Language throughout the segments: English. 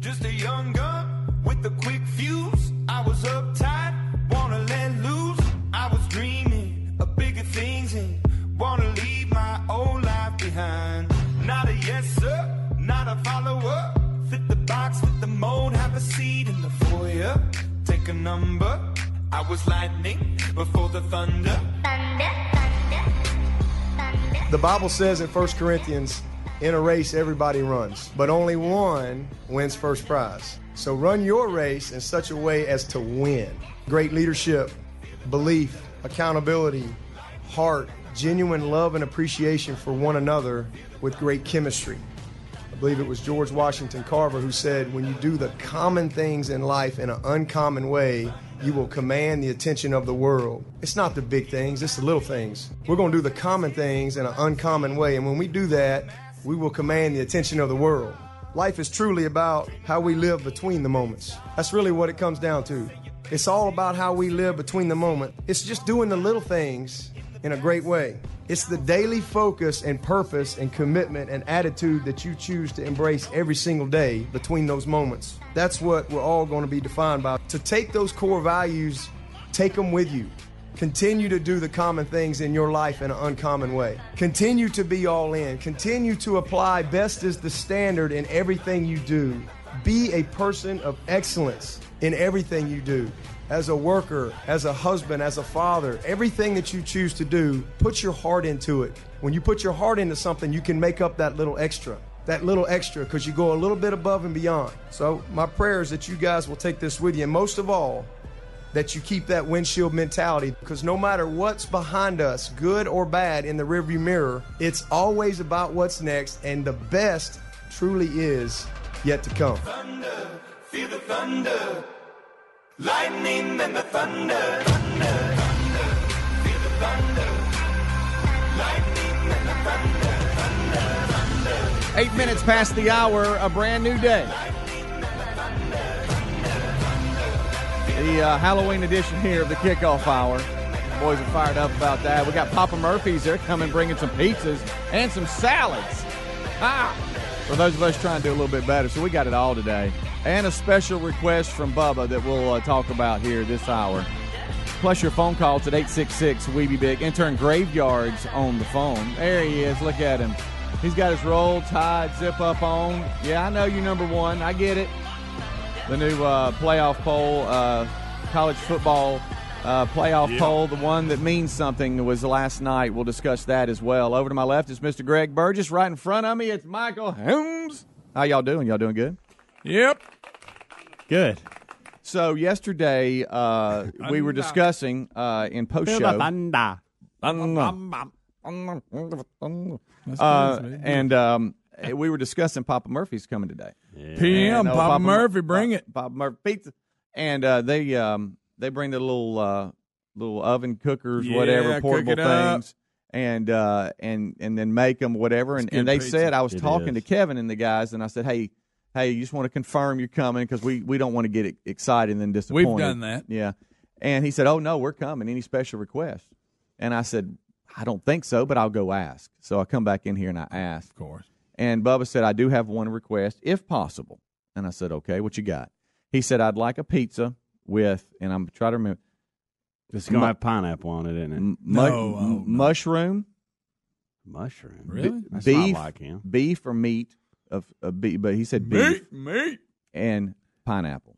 Just a young gun with a quick fuse. I was uptight, wanna let loose. I was dreaming of bigger things and wanna leave my old life behind. Not a yes sir, not a follower. Fit the box, fit the mold, have a seat in the foyer. Take a number. I was lightning before the thunder. The Bible says in 1 Corinthians, in a race everybody runs, but only one wins first prize. So run your race in such a way as to win. Great leadership, belief, accountability, heart, genuine love and appreciation for one another with great chemistry. I believe it was George Washington Carver who said, When you do the common things in life in an uncommon way, you will command the attention of the world. It's not the big things, it's the little things. We're going to do the common things in an uncommon way. And when we do that, we will command the attention of the world. Life is truly about how we live between the moments. That's really what it comes down to. It's all about how we live between the moment. It's just doing the little things in a great way. It's the daily focus and purpose and commitment and attitude that you choose to embrace every single day between those moments. That's what we're all going to be defined by. To take those core values, take them with you. Continue to do the common things in your life in an uncommon way. Continue to be all in. Continue to apply best as the standard in everything you do. Be a person of excellence in everything you do. As a worker, as a husband, as a father, everything that you choose to do, put your heart into it. When you put your heart into something, you can make up that little extra. That little extra because you go a little bit above and beyond. So, my prayer is that you guys will take this with you. And most of all, that you keep that windshield mentality because no matter what's behind us, good or bad, in the rearview mirror, it's always about what's next, and the best truly is yet to come. Thunder, feel the thunder. Lightning and the thunder. Thunder, thunder. Eight minutes past the hour, a brand new day. The uh, Halloween edition here of the kickoff hour. Boys are fired up about that. We got Papa Murphy's there coming, bringing some pizzas and some salads. Ah! For those of us trying to do a little bit better, so we got it all today. And a special request from Bubba that we'll uh, talk about here this hour. Plus your phone calls at 866 We Be Big. Intern Graveyards on the phone. There he is. Look at him. He's got his roll, tied, zip up on. Yeah, I know you're number one. I get it the new uh, playoff poll, uh, college football uh, playoff poll, the one that means something was last night. We'll discuss that as well. Over to my left is Mr. Greg Burgess. Right in front of me, it's Michael Holmes. How y'all doing? Y'all doing good? Yep. Good. So yesterday uh, we were discussing uh, in post show, uh, and um, we were discussing Papa Murphy's coming today. PM, And, uh, Papa, Murphy, Mur- bring it. Papa Murphy pizza, and uh, they um, they bring the little uh, little oven cookers, Yeah, whatever, portable it up. things, and uh, and and then make them whatever. And, and they pizza. said I was It talking is. to Kevin and the guys, and I said, hey. Hey, you just want to confirm you're coming because we, we don't want to get excited and then disappointed. We've done that. Yeah. And he said, Oh, no, we're coming. Any special requests? And I said, I don't think so, but I'll go ask. So I come back in here and I ask. Of course. And Bubba said, I do have one request, if possible. And I said, okay, what you got? He said, I'd like a pizza with, and I'm trying to remember, It's going Mu- to have pineapple on it, isn't it? m- No, mu- oh, no. mushroom, Mushroom. Really? That's beef, not like him. beef or meat of, of beef, but he said beef Meat, meat. and pineapple.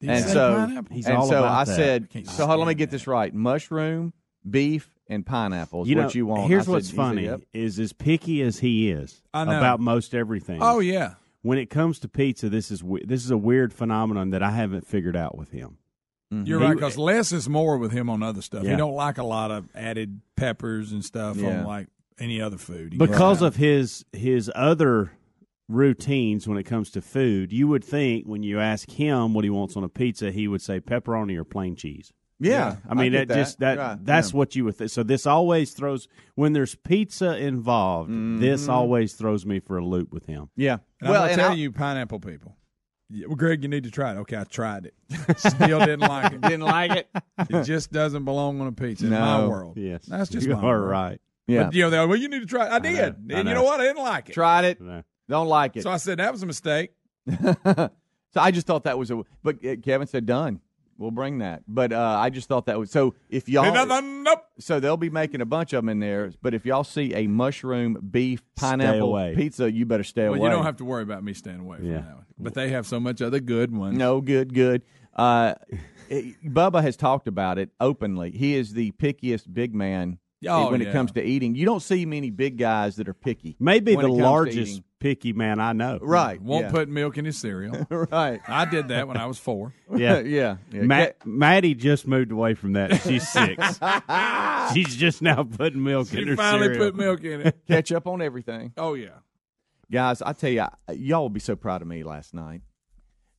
Did you And so- pineapple? He's and all so about I that. said, Can't so hold on, let me stand get this right: mushroom, beef, and pineapple is you know, what you want. Here's said- what's he said, funny "Yep." is as picky as he is about most everything. Oh yeah. When it comes to pizza, this is this is a weird phenomenon that I haven't figured out with him. Mm-hmm. You're right, because less is more with him on other stuff. He don't like a lot of added peppers and stuff Yeah. on like any other food. He because of his his other routines when it comes to food, you would think when you ask him what he wants on a pizza, he would say pepperoni or plain cheese. Yeah, I mean get that, just that Right, that's yeah. what you would think. So this always throws when there's pizza involved. This always throws me for a loop with him. yeah. And well, I'm and gonna tell I'll- you, pineapple people. Yeah, well, Greg, you need to try it. Okay, I tried it. Still didn't like it. didn't like it. It just doesn't belong on a pizza in my world. Yes, that's just you my are world. right. Yeah, But you know, they're, well, you need to try it. I did, know, I and you know. know what? I didn't like it. tried it. Don't like it. So I said that was a mistake. so I just thought that was a. But uh, Kevin said done. We'll bring that. But uh, I just thought that was so. If y'all, Nope. so they'll be making a bunch of them in there. But if y'all see a mushroom beef pineapple away. pizza, you better stay away. Well, away. you don't have to worry about me staying away from Yeah. that one. But they have so much other good ones. No, good, good. Uh, eh, Bubba has talked about it openly. He is the pickiest big man Oh, when yeah. it comes to eating. You don't see many big guys that are picky. Maybe when the it comes to largest eating. Picky man I know. Right. Won't yeah. put milk in his cereal. right. I did that when I was four. Yeah. yeah. yeah. Matt, Maddie just moved away from that. She's six. She's just now putting milk in her cereal. She her finally cereal. put milk in it. Catch up on everything. Oh yeah. Guys, I tell you, y'all will be so proud of me last night.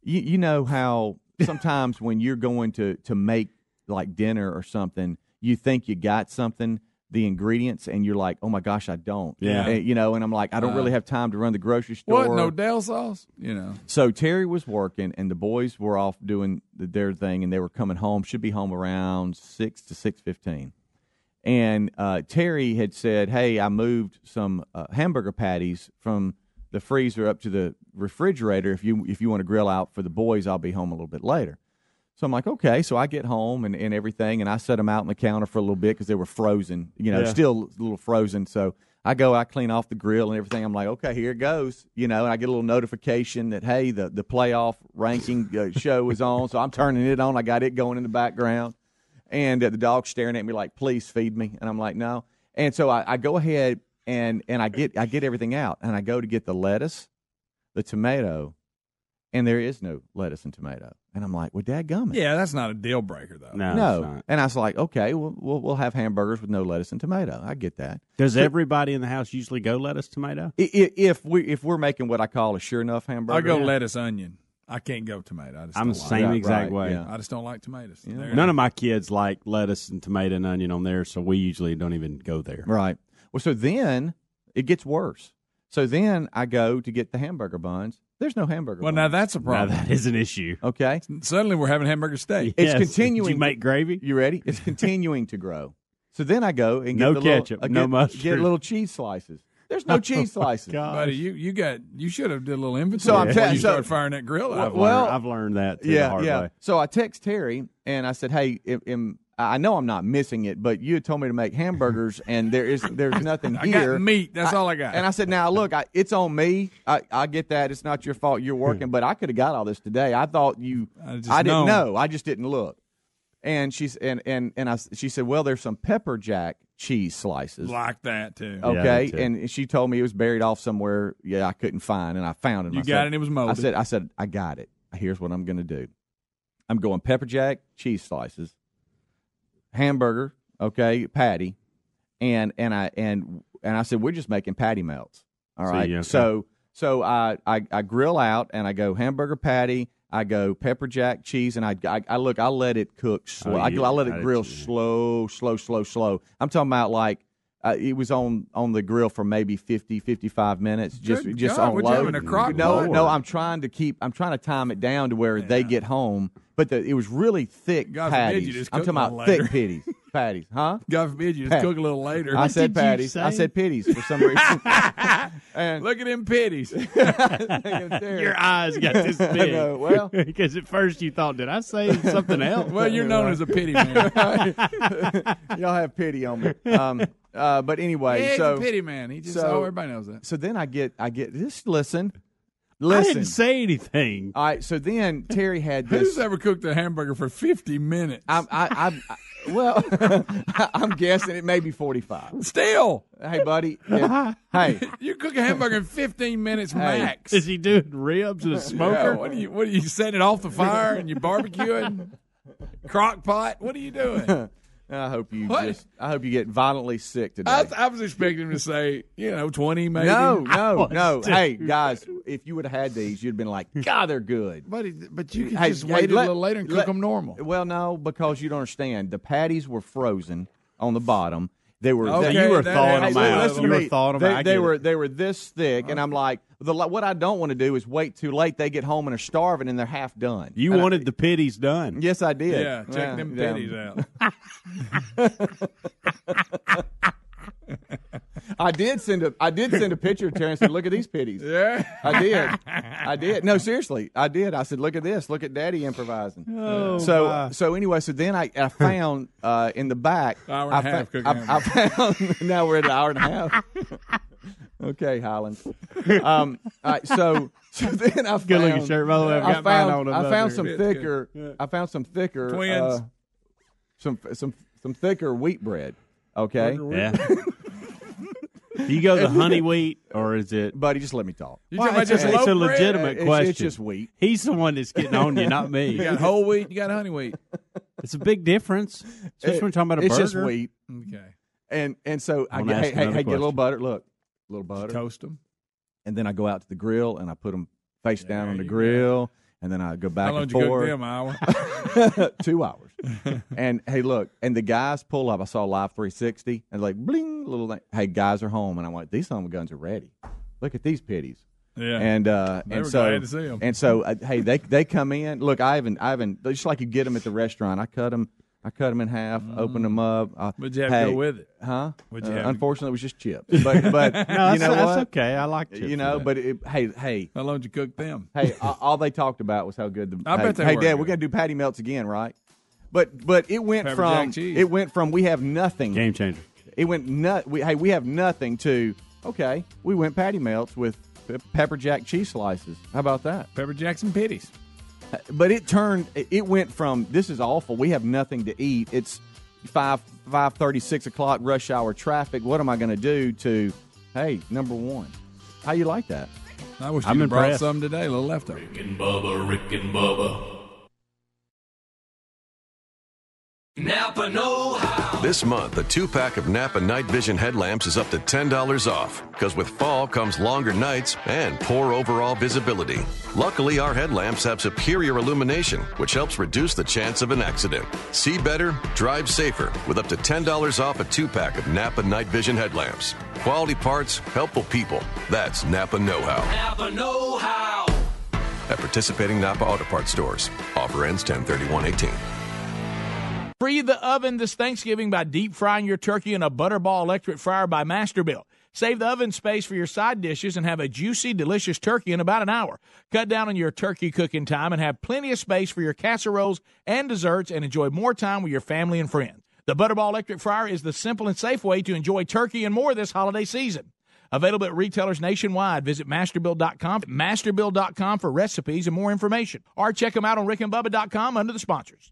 You, you know how sometimes when you're going to, to make like dinner or something, you think you got something, the ingredients, and you're like, oh my gosh, I don't. Yeah. And, you know, and I'm like, I don't Uh, really have time to run the grocery store. What? No Dell sauce? You know. So Terry was working, and the boys were off doing th- their thing, and they were coming home. Should be home around six to six fifteen. And uh, Terry had said, "Hey, I moved some uh, hamburger patties from the freezer up to the refrigerator. If you if you want to grill out for the boys, I'll be home a little bit later." So I'm like, okay. So I get home and, and everything, and I set them out on the counter for a little bit because they were frozen, you know, Yeah. still a little frozen. So I go, I clean off the grill and everything. I'm like, okay, here it goes, you know, and I get a little notification that hey, the the playoff ranking uh, show is on. So I'm turning it on. I got it going in the background, and uh, the dog's staring at me like, please feed me, and I'm like, no. And so I, I go ahead and and I get I get everything out, and I go to get the lettuce, the tomato, and there is no lettuce and tomato. And I'm like, well, dadgummit. Yeah, that's not a deal breaker though. No, No. And I was like, okay, well, we'll, we'll have hamburgers with no lettuce and tomato. I get that. Does everybody in the house usually go lettuce tomato? I- i- If we if we're making what I call a sure enough hamburger, I go lettuce onion. I can't go tomato. I just I'm don't the like same Right, exact right, way. yeah. I just don't like tomatoes. There- None of my kids like lettuce and tomato and onion on there, so we usually don't even go there. Right. Well, so then it gets worse. So then I go to get the hamburger buns. There's no hamburger. Well, buns. now that's a Now problem. that is an issue. okay. Suddenly we're having hamburger steak. It's Yes. continuing. Did you make gravy? You ready? It's continuing to grow. So then I go and get No the little- ketchup, I no get, mustard. Get little cheese slices. There's no oh, cheese slices. Buddy, you, you got you should have did a little inventory So I'm before telling- you so- started firing that grill out. I've, Well- learned, I've learned that too the yeah, hard yeah. way. So I text Terry and I said, "Hey, am, am, I know I'm not missing it, but you had told me to make hamburgers, and there is there's nothing I here. got meat. That's all I got. And I said, "Now look, I, it's on me. I, I get that. It's not your fault. You're hmm. working, but I could have got all this today. I thought you. I just I didn't known. know. I just didn't look." And she's and and and I she said, "Well, there's some pepper jack cheese slices." like that too. Okay, me too. and she told me it was buried off somewhere. Yeah, I couldn't find, and I found it. You I got said- it and it was I said, I said, I got it. Here's what I'm going to do. I'm going pepper jack cheese slices, hamburger, okay, patty, and and I and and I said we're just making patty melts. All right. So, yeah, okay. So so I, I I grill out and I go hamburger patty. I go pepper jack cheese and I, I, I look. I let it cook slow. Oh, I, I let it did grill slow, slow, slow, slow. I'm talking about like uh, it was on on the grill for maybe 50, 55 minutes. Just Good just God, on low. having a crock no, pot? no. I'm trying to keep. I'm trying to time it down to where they get home. But the, it was really thick God patties. I'm talking about thick patties. Patties, huh? God forbid you just Pat- cook a little later. I said did you patties. I say? said pitties for some reason. and Look at them pitties. Your eyes got this I big. know, well- because at first you thought, did I say something else? well, you're known as a pity man. y'all have pity on me. Um, uh, but anyway, yeah, he's so a pity man. He just so- oh, everybody knows that. so then I get I get just listen, I listen. didn't say anything. All right, so then Terry had this. Who's ever cooked a hamburger for 50 minutes? I'm, I, I, I, well, I'm guessing it may be 45. Still, Hey, buddy. it- hey, you cook a hamburger in 15 minutes Hey. max. Is he doing ribs in a Yeah, smoker? what are you? What are you setting it off the fire and you barbecuing? Crock pot? What are you doing? I hope you What? just. I hope you get violently sick today. I, I was expecting him to say, you know, 20 maybe. no, no, no. Hey, guys, if you would have had these, you'd have been like, God, they're good. But, but you could Hey, just hey, wait let- a little later and cook let- them normal. Well, no, because you don't understand. The patties were frozen on the bottom. They were. Okay, they, you were thawing them Hey, out. up. listen you to were thawing them they, out. They were it. they were this thick, and I'm like, the, what I don't want to do is wait too late. They get home and are starving, and they're half done. You And I- wanted the pitties done. yes, I did. Yeah, check them yeah. pitties out. I did send a I did send a picture to her and said, "Look at these pitties." Yeah. I did. I did. No, seriously, I did. I said, "Look at this. Look at Daddy improvising." Oh, so my. so anyway, so then I, I found uh, in the back. Hour and I a half fa- cooking I, I found. now we're at an hour and a half. okay, Highlands. Um, all right, so so then I found. Good looking shirt, by the way. I've I got mine found, on I found some It's good. thicker. I found some thicker Twins. uh, some some some thicker wheat bread. Okay, Yeah. Do you go the honey wheat or is it? buddy, just let me talk. You Well, talking about it's, just a, it's a loaf bread? legitimate It's- question. it's just wheat. He's the one that's getting on you, not me. You got whole wheat. You got honey wheat. It's a big difference, especially when you're talking about a it's burger. just wheat, Okay. and and so I Wanna get, ask hey, hey, another hey, get a little question? butter. Look, a little butter, Toast them. and then I go out to the grill and I put them face down on the you grill, and then I go back How long and did you cook them, Iowa? two hours. and hey, look, and the guys pull up. I saw Life360, and like bling, little thing. Hey, guys are home, and I'm like, these son of guns are ready. Look at these pitties. Yeah. And uh, They and so glad to see 'em. and so uh, hey, they they come in. Look, I haven't I haven't just like you get them at the restaurant. I cut them. I cut them in half, open them up. Uh, What'd you have hey, to go with it? Huh? What'd you Uh, have to- unfortunately, it was just chips. But but No, you know that's what? okay. I like chips You know, but it, hey hey How long did you cook them? hey, all they talked about was how good the. I hey, bet they Hey, were Dad, good. we're gonna do patty melts again, right? But but it went Pepper from it went from we have nothing. game changer. It went nut. We, hey, we have nothing to. Okay, we went patty melts with pepper jack cheese slices. How about that? Pepper Jackson pitties. But it turned. it- It went from this is awful. We have nothing to eat. It's five five thirty six o'clock rush hour traffic. What am I going to do to? Hey, number one. How you like that? I wish I'm you'd have brought impressed. some today, a little leftover. Rick and Bubba, Rick and Bubba. Napa Know How. This month, a two pack of Napa Night Vision headlamps is up to $10 off. Because with fall comes longer nights and poor overall visibility. Luckily, our headlamps have superior illumination, which helps reduce the chance of an accident. See better, drive safer, with up to $10 off a two pack of Napa Night Vision headlamps. Quality parts, helpful people. That's Napa Know How. Napa Know How. At participating Napa Auto Parts stores. Offer ends 10 18 Free the oven this Thanksgiving by deep frying your turkey in a Butterball electric fryer by Masterbuilt. Save the oven space for your side dishes and have a juicy, delicious turkey in about an hour. Cut down on your turkey cooking time and have plenty of space for your casseroles and desserts and enjoy more time with your family and friends. The Butterball electric fryer is the simple and safe way to enjoy turkey and more this holiday season. Available at retailers nationwide. Visit masterbuilt.com, masterbuilt.com for recipes and more information. Or check them out on rickandbubba.com under the sponsors.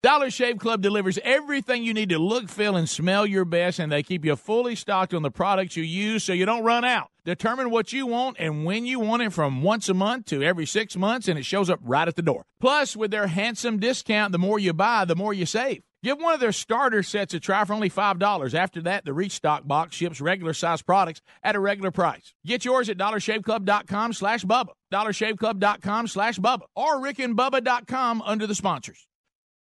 Dollar Shave Club delivers everything you need to look, feel, and smell your best, and they keep you fully stocked on the products you use so you don't run out. Determine what you want and when you want it from once a month to every six months, and it shows up right at the door. Plus, with their handsome discount, the more you buy, the more you save. Give one of their starter sets a try for only $5. After that, the Restock box ships regular size products at a regular price. Get yours at dollarshaveclub.com slash Bubba, dollarshaveclub.com slash Bubba, or rickandbubba.com under the sponsors.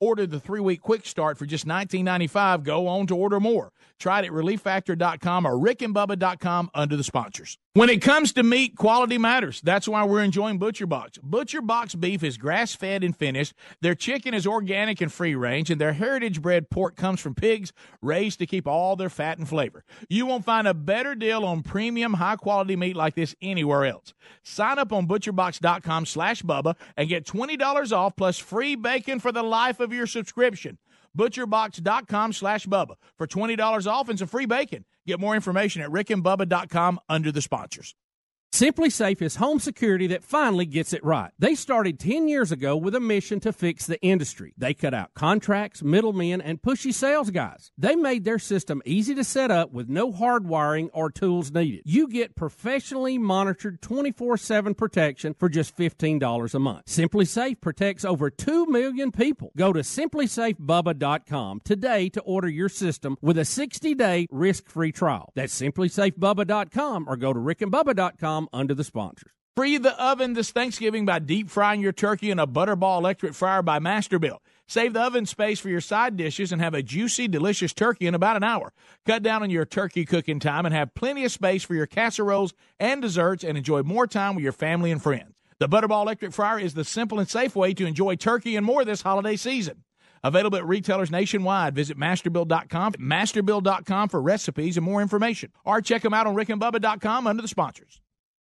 order the three week quick start for just $19.95 go on to order more. Try it at relieffactor.com or rickandbubba.com under the sponsors. When it comes to meat, quality matters. That's why we're enjoying Butcher Box. Butcher Box beef is grass fed and finished. Their chicken is organic and free range, and their heritage bred pork comes from pigs raised to keep all their fat and flavor. You won't find a better deal on premium, high quality meat like this anywhere else. Sign up on butcherbox.com slash Bubba and get $20 off plus free bacon for the life of your subscription. Butcherbox.com slash Bubba for $20 off and some free bacon. Get more information at rickandbubba.com under the sponsors. SimpliSafe is home security that finally gets it right. They started 10 years ago with a mission to fix the industry. They cut out contracts, middlemen, and pushy sales guys. They made their system easy to set up with no hard wiring or tools needed. You get professionally monitored 24 7 protection for just $15 a month. SimpliSafe protects over 2 million people. Go to simplisafebubba.com today to order your system with a 60 day risk free trial. That's simplisafebubba.com or go to rickandbubba.com under the sponsors. Free the oven this Thanksgiving by deep frying your turkey in a Butterball electric fryer by Masterbuilt. Save the oven space for your side dishes and have a juicy, delicious turkey in about an hour. Cut down on your turkey cooking time and have plenty of space for your casseroles and desserts and enjoy more time with your family and friends. The Butterball electric fryer is the simple and safe way to enjoy turkey and more this holiday season. Available at retailers nationwide. Visit masterbuilt.com, masterbuilt.com for recipes and more information. Or check them out on rickandbubba.com under the sponsors.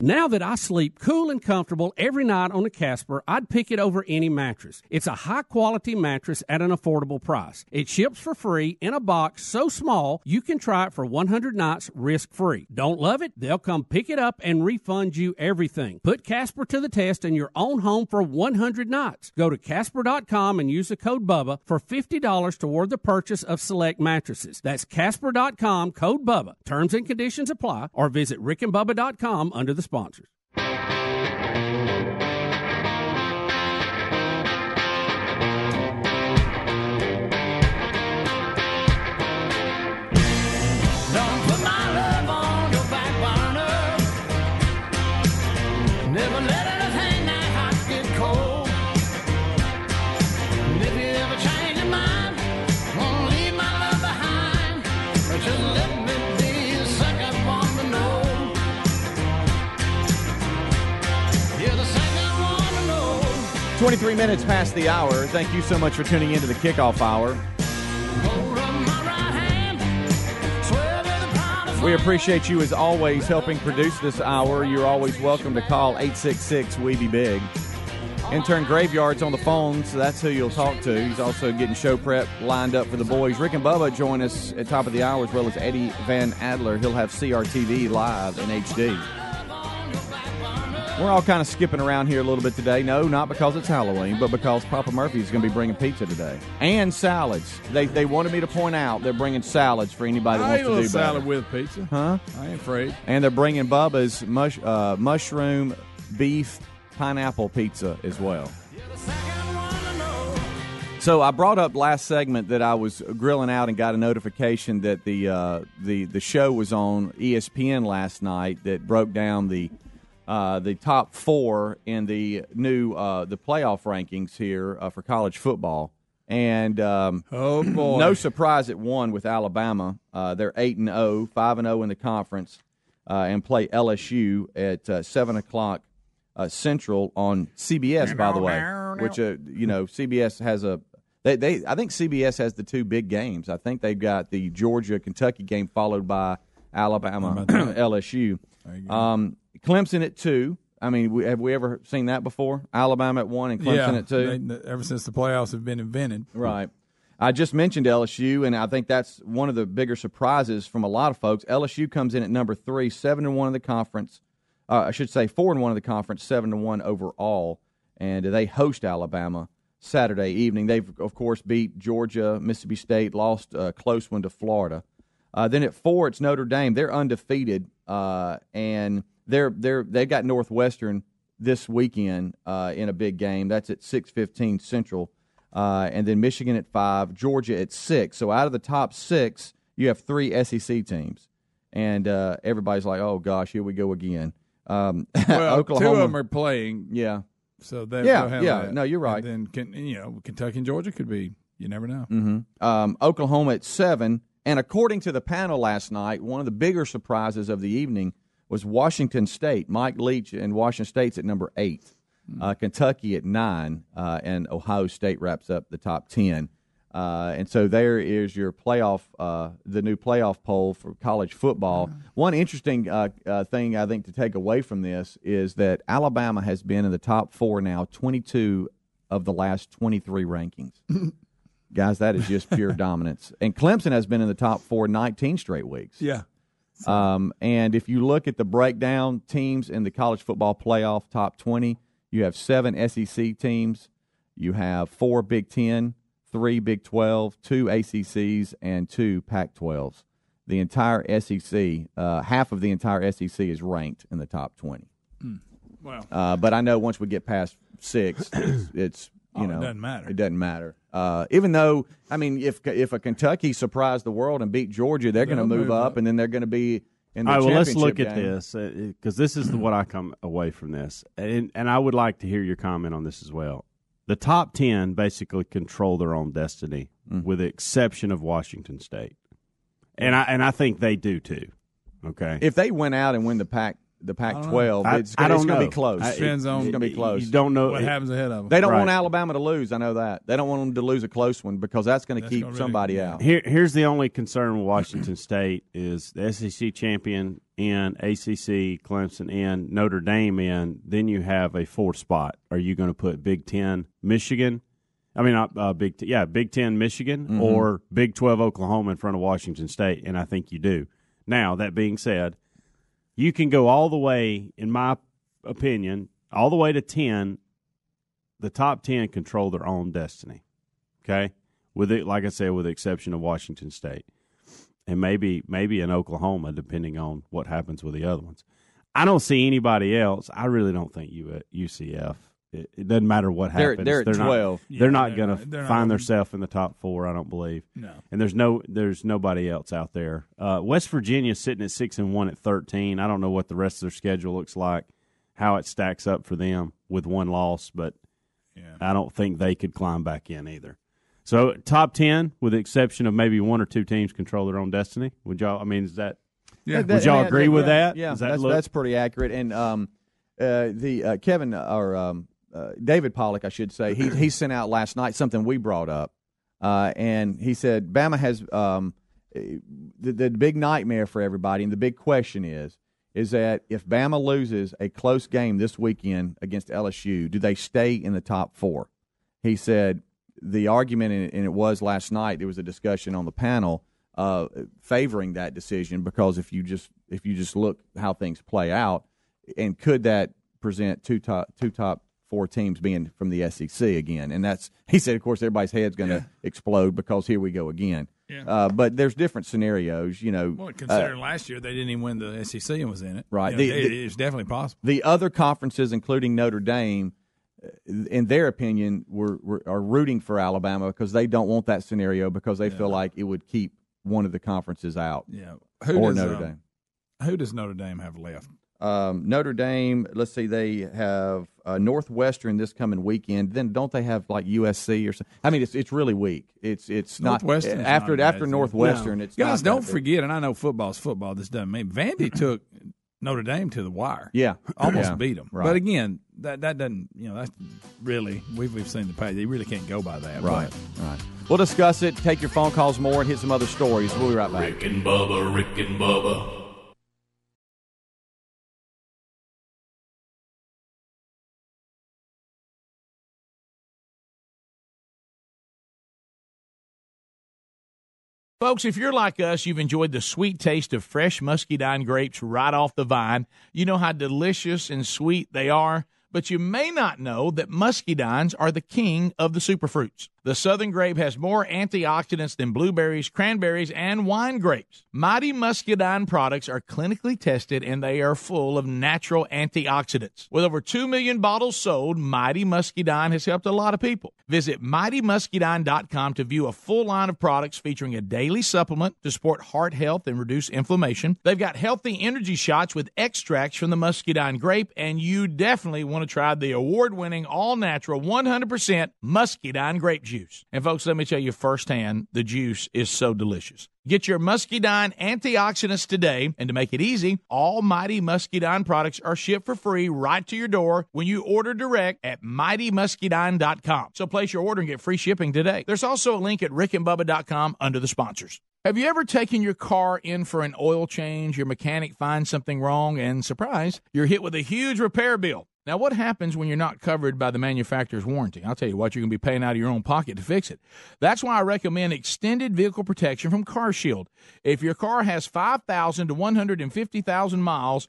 Now that I sleep cool and comfortable every night on a Casper, I'd pick it over any mattress. It's a high quality mattress at an affordable price. It ships for free in a box so small you can try it for 100 nights risk free. Don't love it? They'll come pick it up and refund you everything. Put Casper to the test in your own home for 100 nights. Go to Casper.com and use the code BUBBA for $50 toward the purchase of select mattresses. That's Casper.com, code BUBBA. Terms and conditions apply or visit rickandbubba.com under the sponsors. Minutes past the hour. Thank you so much for tuning into the kickoff hour. To. We appreciate you as always helping produce this hour. You're always welcome to call 866 We Be Big. Intern Graveyard's on the phone, so that's who you'll talk to. He's also getting show prep lined up for the boys. Rick and Bubba join us at top of the hour as well as Eddie Van Adler. He'll have CRTV live in HD. We're all kind of skipping around here a little bit today. No, not because it's Halloween, but because Papa Murphy is going to be bringing pizza today and salads. They they wanted me to point out they're bringing salads for anybody that I wants a to little do salad better. with pizza. Huh? I ain't afraid. And they're bringing Bubba's mush, uh, mushroom beef pineapple pizza as well. So I brought up last segment that I was grilling out and got a notification that the uh, the the show was on ESPN last night that broke down the uh, the top four in the new uh, the playoff rankings here uh, for college football. And um, Oh boy. no surprise at one with Alabama. Uh, they're eight and 0, 5 and zero in the conference, uh, and play LSU at uh, seven o'clock uh, Central on CBS. By the way, which uh, you know CBS has a they, they I think CBS has the two big games. I think they've got the Georgia Kentucky game followed by Alabama LSU. Um, Clemson at two. I mean, we, have we ever seen that before? Alabama at one and Clemson yeah, at two. they- ever since the playoffs have been invented. Right. I just mentioned LSU, and I think that's one of the bigger surprises from a lot of folks. LSU comes in at number three, seven and one in the conference. Uh, I should say four and one in the conference, seven and one overall, and they host Alabama Saturday evening. They've of course beat Georgia, Mississippi State, lost a close one to Florida. Uh, then at four, it's Notre Dame. They're undefeated, uh, and they're they're they've got Northwestern this weekend uh, in a big game. That's at six fifteen Central, uh, and then Michigan at five, Georgia at six. So out of the top six, you have three SEC teams, and uh, everybody's like, "Oh gosh, here we go again." Um, Well, Oklahoma, two of them are playing, yeah, so they Yeah, yeah. that. No, you're right. And then you know Kentucky and Georgia could be. You never know. hmm Um, Oklahoma at seven. And according to the panel last night, one of the bigger surprises of the evening was Washington State. Mike Leach and Washington State's at number eight. Uh, Kentucky at nine, uh, and Ohio State wraps up the top ten. Uh, and so there is your playoff, uh, the new playoff poll for college football. One interesting uh, uh, thing I think to take away from this is that Alabama has been in the top four now, 22 of the last 23 rankings. Guys, that is just pure dominance. And Clemson has been in the top four 19 straight weeks. Yeah. Um, and if you look at the breakdown teams in the college football playoff top 20, you have seven SEC teams, you have four Big Ten, three Big 12, two ACCs, and two Pac 12s. The entire SEC, uh, half of the entire SEC is ranked in the top 20. Wow. Uh, but I know once we get past six, it's, it's you Oh, it doesn't matter. It doesn't matter. Uh, even though I mean, if if a Kentucky surprised the world and beat Georgia, they're going to move, move up, up. and then they're going to be in the All right, well, let's championship look at this because this is the, what I come away from this, and and I would like to hear your comment on this as well. The top ten basically control their own destiny, Mm. with the exception of Washington State, and I and I think they do too. Okay, If they went out and win the Pac the Pac twelve, I- it's, I gonna- it's going to be close. I- Depends on- it's going to be close. You don't know What happens ahead of them? They don't Right. want Alabama to lose. I know that. They don't want them to lose a close one because that's going to keep gonna really- somebody out. Here, here's the only concern with Washington State is the SEC champion in ACC, Clemson in, Notre Dame in. Then you have a fourth spot. Are you going to put Big Ten, Michigan? I mean, not uh, Big T- yeah, Big Ten, Michigan, Mhm. or Big Twelve, Oklahoma in front of Washington State, and I think you do. Now that being said, you can go all the way, in my opinion, all the way to ten. The top ten control their own destiny. Okay, with it, like I said, with the exception of Washington State, and maybe maybe in Oklahoma, depending on what happens with the other ones. I don't see anybody else. I really don't think UCF. It, it doesn't matter what They're- happens. they're at not- 12. They're not they're going not- to they're not find gonna- themselves in the top four. I don't believe. No. And there's no there's nobody else out there. Uh, West Virginia's sitting at six and one at thirteen. I don't know what the rest of their schedule looks like, how it stacks up for them with one loss, but I don't think they could climb back in either. So top ten, with the exception of maybe one or two teams, control their own destiny. Would y'all? I mean, is that? Yeah, would y'all yeah, agree with yeah, that? Yeah, that that's, that's pretty accurate. And um, uh, the uh, Kevin or um, uh, David Pollack, I should say, he he sent out last night something we brought up, uh, and he said Bama has um, the, the big nightmare for everybody, and the big question is. Is that if Bama loses a close game this weekend against LSU, do they stay in the top four? He said the argument, and it- and it was last night. There was a discussion on the panel uh, favoring that decision because if you just if you just look how things play out, and could that present two top two top four teams being from the SEC again? And that's he said. Of course, everybody's head's going to explode because here we go again. Yeah. Uh, but there's different scenarios, you know. Well, uh, considering last year they didn't even win the SEC and was in it. Right. You know, The- it- the- it's definitely possible. the other conferences, including Notre Dame, uh, in their opinion, were, were are rooting for Alabama because they don't want that scenario because they feel like it would keep one of the conferences out. Yeah. or does, Notre um, Dame. Who does Notre Dame have left? Um, Notre Dame. Let's see, they have uh, Northwestern this coming weekend. Then don't they have like USC or something? I mean, it's it's really weak. It's it's not Northwestern's after not after? Northwestern. No. It's guys not don't forget, and I know football's football. This doesn't mean Vandy took Notre Dame to the wire. Yeah. almost Yeah. beat them. Right. But again, that that doesn't you know that's really we've we've seen the page. They really can't go by that. Right, But right. We'll discuss it. Take your phone calls more and hit some other stories. We'll be right back. Rick and Bubba, Rick and Bubba. Folks, if you're like us, you've enjoyed the sweet taste of fresh muscadine grapes right off the vine. You know how delicious and sweet they are, but you may not know that muscadines are the king of the superfruits. The southern grape has more antioxidants than blueberries, cranberries, and wine grapes. Mighty Muscadine products are clinically tested and they are full of natural antioxidants. With over 2 million bottles sold, Mighty Muscadine has helped a lot of people. Visit mightymuscadine.com to view a full line of products featuring a daily supplement to support heart health and reduce inflammation. They've got healthy energy shots with extracts from the muscadine grape, and you definitely want to try the award winning, all natural, 100% muscadine grape juice. And folks, let me tell you firsthand, the juice is so delicious. Get your Muscadine antioxidants today, and to make it easy, all Mighty Muscadine products are shipped for free right to your door when you order direct at mightymuscadine.com. So place your order and get free shipping today. There's also a link at rickandbubba.com under the sponsors. Have you ever taken your car in for an oil change, your mechanic finds something wrong, and surprise, you're hit with a huge repair bill? Now, what happens when you're not covered by the manufacturer's warranty? I'll tell you what, you're going to be paying out of your own pocket to fix it. That's why I recommend extended vehicle protection from CarShield. If your car has 5,000 to 150,000 miles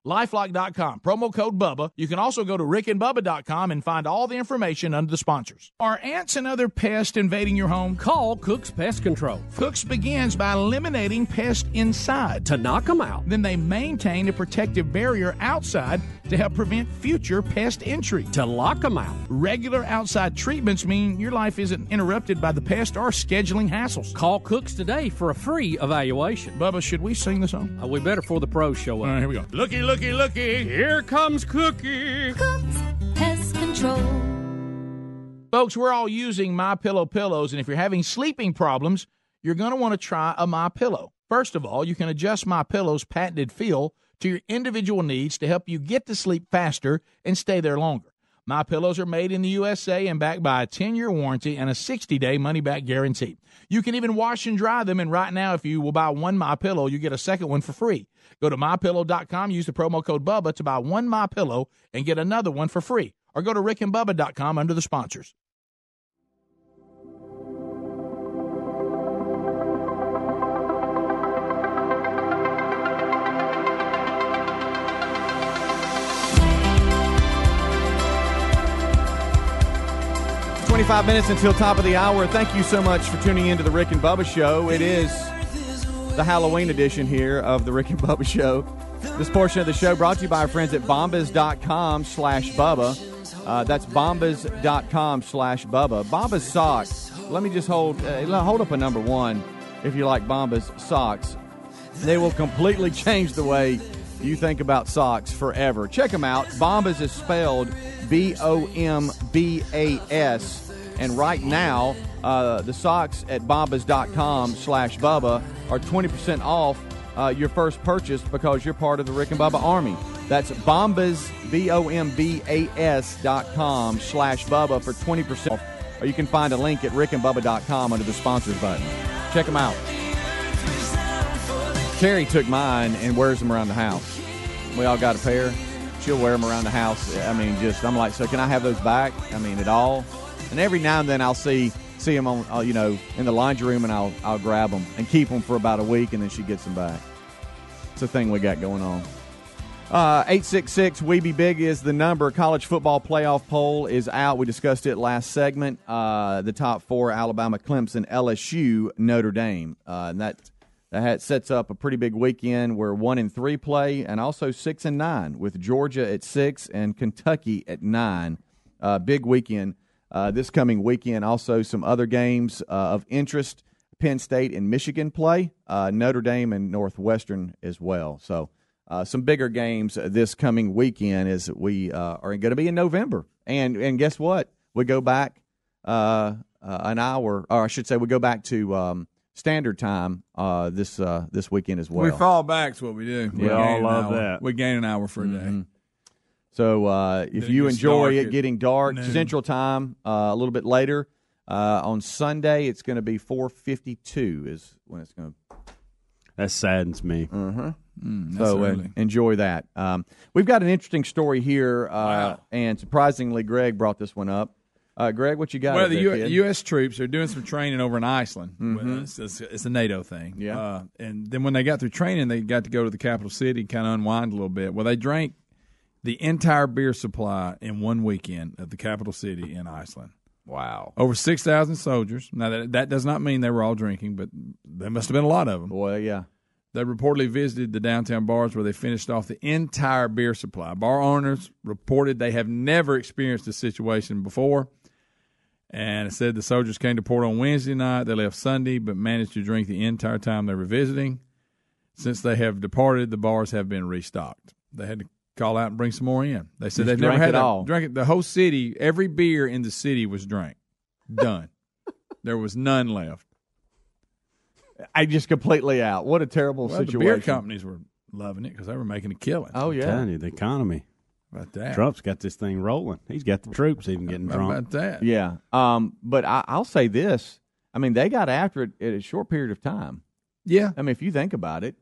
Lifelock.com, promo code BUBBA. You can also go to rickandbubba.com and find all the information under the sponsors. Are ants and other pests invading your home? Call Cook's Pest Control. Cook's begins by eliminating pests inside. To knock them out. Then they maintain a protective barrier outside to help prevent future pest entry. To lock them out. Regular outside treatments mean your life isn't interrupted by the pest or scheduling hassles. Call Cooks today for a free evaluation. Bubba, should we sing the song? Uh, we better for the pros show up. All right, here we go. Looky, looky, looky. Here comes Cookie. Cooks Pest Control. Folks, we're all using My Pillow pillows, and if you're having sleeping problems, you're going to want to try a My Pillow. First of all, you can adjust My Pillow's patented feel to your individual needs to help you get to sleep faster and stay there longer. My pillows are made in the USA and backed by a 10-year warranty and a 60-day money-back guarantee. You can even wash and dry them and right now if you will buy one My Pillow, you get a second one for free. Go to mypillow.com, use the promo code BUBBA to buy one My Pillow and get another one for free. Or go to rickandbubba.com under the sponsors. Twenty-five minutes until top of the hour. Thank you so much for tuning into the Rick and Bubba Show. It is the Halloween edition here of the Rick and Bubba Show. This portion of the show brought to you by our friends at bombas.com slash Bubba. Uh, that's bombas.com slash Bubba. Bombas socks. Let me just hold uh, hold up a number one if you like Bombas socks. They will completely change the way you think about socks forever. Check them out. Bombas is spelled B O M B A S. And right now, uh, the socks at bombas.com slash Bubba are 20% off uh, your first purchase because you're part of the Rick and Bubba Army. That's Bombas, B O M B A S dot com slash Bubba for 20% off. Or you can find a link at rickandbubba.com under the sponsors button. Check them out. Terry took mine and wears them around the house. We all got a pair. She'll wear them around the house. I mean, just I'm like, so can I have those back? I mean, at all? And every now and then I'll see see them on, uh, you know, in the laundry room, and I'll I'll grab them and keep them for about a week, and then she gets them back. It's a thing we got going on. Uh, 866 We Be Big is the number. College football playoff poll is out. We discussed it last segment. Uh, the top four Alabama, Clemson, LSU, Notre Dame. Uh, and that, that sets up a pretty big weekend where one and three play, and also six and nine, with Georgia at six and Kentucky at nine. Uh, big weekend uh, this coming weekend. Also, some other games uh, of interest. Penn State and Michigan play, uh, Notre Dame and Northwestern as well. So, uh, some bigger games this coming weekend as we uh, are going to be in November. And and guess what? We go back uh, uh, an hour, or I should say, we go back to um, standard time uh, this uh, this weekend as well. We fall back is what we do. We all gain an love hour. that. We gain an hour for a day. So uh, if you enjoy it getting dark noon. Central Time uh, a little bit later uh, on Sunday, it's going to be four fifty two is when it's going to. That saddens me. Uh-huh. Mm, so uh, early. enjoy that. Um, we've got an interesting story here, uh, and surprisingly, Greg brought this one up. Uh, Greg, what you got? Well, the there, U- kid? U.S. troops are doing some training over in Iceland. Mhm. It's, it's, it's a NATO thing. Yeah. Uh, and then when they got through training, they got to go to the capital city, kind of unwind a little bit. Well, they drank the entire beer supply in one weekend at the capital city in Iceland. Wow. Over 6,000 soldiers. Now, that, that does not mean they were all drinking, but there must have been a lot of them. Well, yeah. They reportedly visited the downtown bars where they finished off the entire beer supply. Bar owners reported they have never experienced a situation before. And it said the soldiers came to port on Wednesday night. They left Sunday, but managed to drink the entire time they were visiting. Since they have departed, the bars have been restocked. They had to call out and bring some more in. They said Just they've never had it a- all. Drank it. The whole city, every beer in the city was drank. Done. there was none left. I just completely out. What a terrible Well, the situation. beer companies were loving it because they were making a killing. Oh yeah. telling you, the economy. About that. Trump's got this thing rolling. He's got the troops even getting How drunk. about that? Yeah. Um, but I, I'll say this. I mean, they got after it in a short period of time. Yeah. I mean, if you think about it,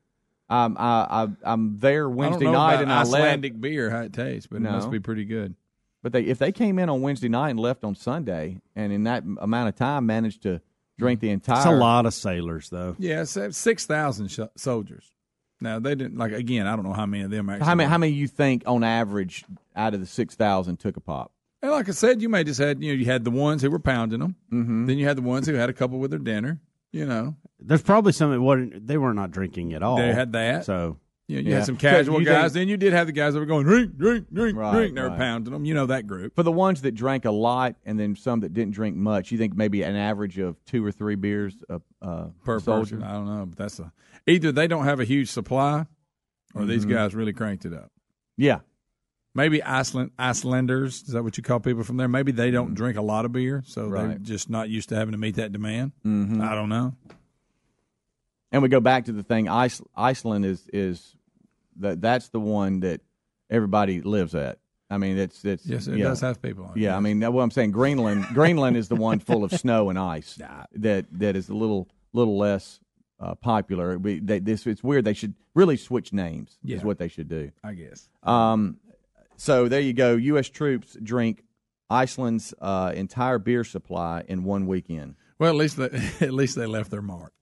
um, I, I, I'm there Wednesday I night and I left. Icelandic beer how it tastes, but No. it must be pretty good. But they, if they came in on Wednesday night and left on Sunday, and in that amount of time managed to drink the entire, It's a lot of sailors, though. Yeah, six thousand sh- soldiers. Now they didn't like again. I don't know how many of them actually. How many? were. How many you think on average out of the six thousand took a pop? And like I said, you may just had you know you had the ones who were pounding them. Mm-hmm. Then you had the ones who had a couple with their dinner. You know, There's probably some that weren't. They were not drinking at all. they had that. So you, know, you Yeah. had some casual guys. think- then you did have the guys that were going drink, drink, drink, Right, drink. They were right. pounding them. You know that group. For the ones that drank a lot, and then some that didn't drink much, you think maybe an average of two or three beers a uh, per soldier? person. I don't know, but that's a either they don't have a huge supply, or these Mhm. guys really cranked it up. Yeah, Maybe Iceland Icelanders is that what you call people from there? Maybe they don't drink a lot of beer, so they're just not used to having to meet that demand. Mhm. I don't know. And we go back to the thing. Iceland is is that that's the one that everybody lives at. I mean, it's it's Yes, it yeah. does have people. On it, Yeah, I mean, what I'm saying, Greenland, Greenland is the one full of snow and ice that that is a little little less uh, popular. We, they, this it's weird. They should really switch names. Yeah. Is what they should do. I guess. Um, so there you go. U.S. troops drink Iceland's uh, entire beer supply in one weekend. Well, at least they, at least they left their mark.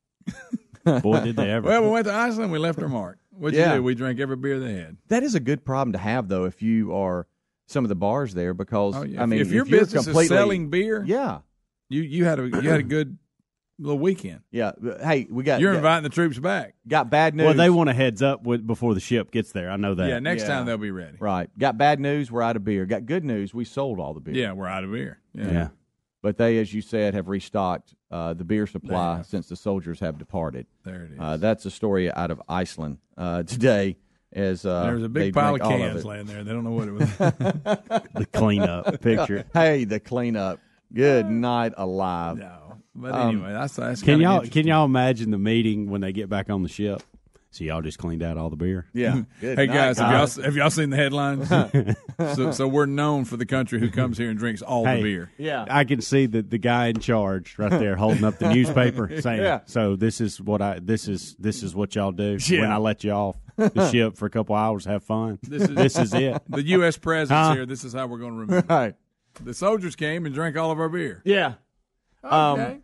boy, did they ever. Well, we went to Iceland. We left our mark. What'd Yeah. you do? We drank every beer they had. That is a good problem to have, though, if you are some of the bars there, because Oh, yeah. I mean, if your you're business completely, is selling beer, yeah, you you had a you had a good little weekend. yeah. Hey, we got You're got, inviting the troops back. got bad news. well, they want a heads up with, before the ship gets there. I know that. Yeah, next Yeah. time they'll be ready. right. Got bad news. We're out of beer. Got good news. We sold all the beer. Yeah, we're out of beer. Yeah. yeah. But they, as you said, have restocked uh, the beer supply They since the soldiers have departed. There it is. Uh, that's a story out of Iceland uh, today. As uh, There was a big pile of cans it. laying there. They don't know what it was. The cleanup picture. Hey, the cleanup. Good night, alive. no, but Um, anyway, that's that's Can kinda y'all interesting. can y'all imagine the meeting when they get back on the ship? So y'all just cleaned out all the beer. Yeah. Good Hey night, guys, have y'all have y'all seen the headlines? so, so we're known for the country who comes here and drinks all Hey, the beer. Yeah. I can see the the guy in charge right there holding up the newspaper saying, Yeah. "So this is what I this is this is what y'all do Yeah. when I let you off the ship for a couple hours, have fun. This is- this is it." The U.S. president's Huh? here. This is how we're going to remember. Right. The soldiers came and drank all of our beer. Yeah. Okay. Um,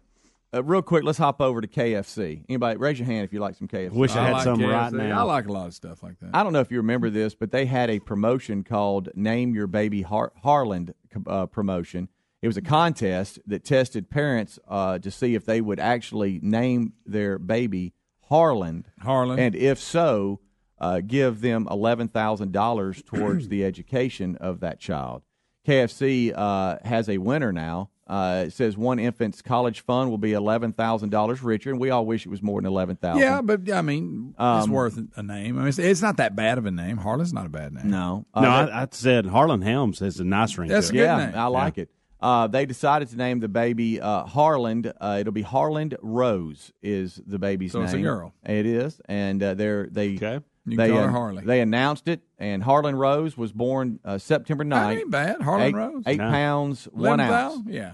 uh, real quick, let's hop over to KFC. Anybody, raise your hand if you like some KFC. Wish I, had like some KFC. right now. I like a lot of stuff like that. I don't know if you remember this, but they had a promotion called "Name Your Baby Har- Harland" uh, promotion. It was a contest that tested parents uh, to see if they would actually name their baby Harland, Harlan. and if so, uh, give them eleven thousand dollars towards the education of that child. KFC uh, has a winner now. Uh, it says one infant's college fund will be eleven thousand dollars richer, and we all wish it was more than eleven thousand. yeah, but I mean, it's Um, worth a name. I mean, it's, it's not that bad of a name. Harlan's not a bad name. no, no, Uh, I, I said Harlan Helms has a nice ring. That's to it. good yeah, name. I like it. Uh, they decided to name the baby uh, Harland. Uh, it'll be Harland Rose is the baby's So name. it's a girl. It is, and uh, they're they Okay. You they call uh, Harley. they announced it, and Harlan Rose was born uh, September 9th. That ain't bad. Harlan eight, Rose. eight No. pounds one 11,000? ounce. Yeah.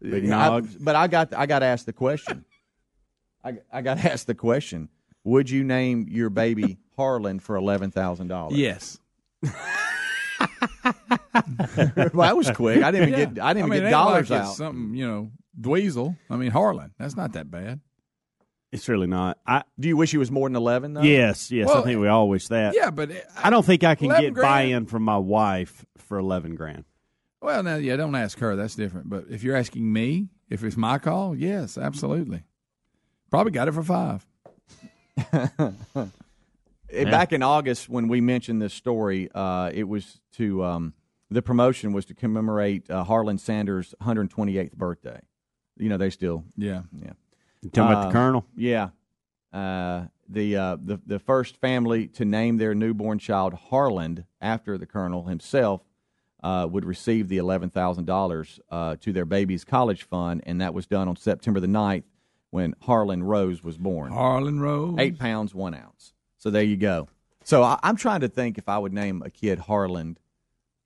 Big I- but I got I got asked the question. I I got asked the question. Would you name your baby Harlan for eleven thousand dollars? Yes. well, that was quick. I didn't even Yeah. get I didn't I even mean, it get dollars like out. Something you know, Dweezil. I mean, Harlan. That's not that bad. It's really not. I Do you wish he was more than eleven? though? yes, yes. Well, I think we all wish that. Yeah, but it, I don't think I can get grand? buy-in from my wife for eleven grand. Well, now, yeah, don't ask her. That's different. But if you're asking me, if it's my call, yes, absolutely. Probably got it for five. Back in August, when we mentioned this story, uh, it was to um, the promotion was to commemorate uh, Harlan Sanders' 128th birthday. You know, they still, Yeah. yeah, You talking about Uh, the colonel? yeah. Uh, the uh, the the first family to name their newborn child Harland after the colonel himself uh, would receive the eleven thousand uh, dollars to their baby's college fund, and that was done on September the 9th when Harlan Rose was born. Harlan Rose. Eight pounds one ounce. So there you go. So I, I'm trying to think if I would name a kid Harland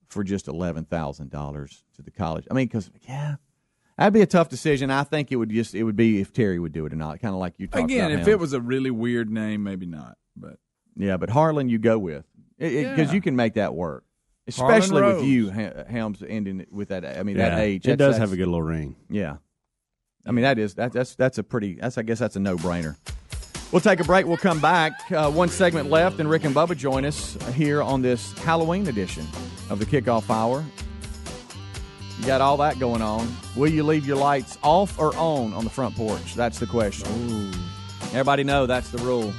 for just eleven thousand dollars to the college. I mean, because yeah, that'd be a tough decision. I think it would just it would be if Terry would do it or not. Kind of like you talked Again, about if him. it was a really weird name, maybe not. But yeah, but Harlan you go with because Yeah. you can make that work, especially with you Ha- Helms ending with that. I mean that age. It does have a good little ring. Yeah. I mean, that is that, that's that's a pretty. That's I guess that's a no brainer. We'll take a break. We'll come back. Uh, one segment left, and Rick and Bubba join us here on this Halloween edition of the Kickoff Hour. You got all that going on. Will you leave your lights off or on on the front porch? That's the question. Everybody know that's the rule.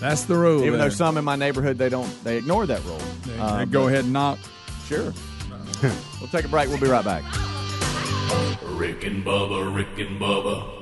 that's the rule. Even there. though some in my neighborhood they don't they ignore that rule. They- Uh, they go but- ahead and knock. Sure. we'll take a break. We'll be right back. Rick and Bubba, Rick and Bubba.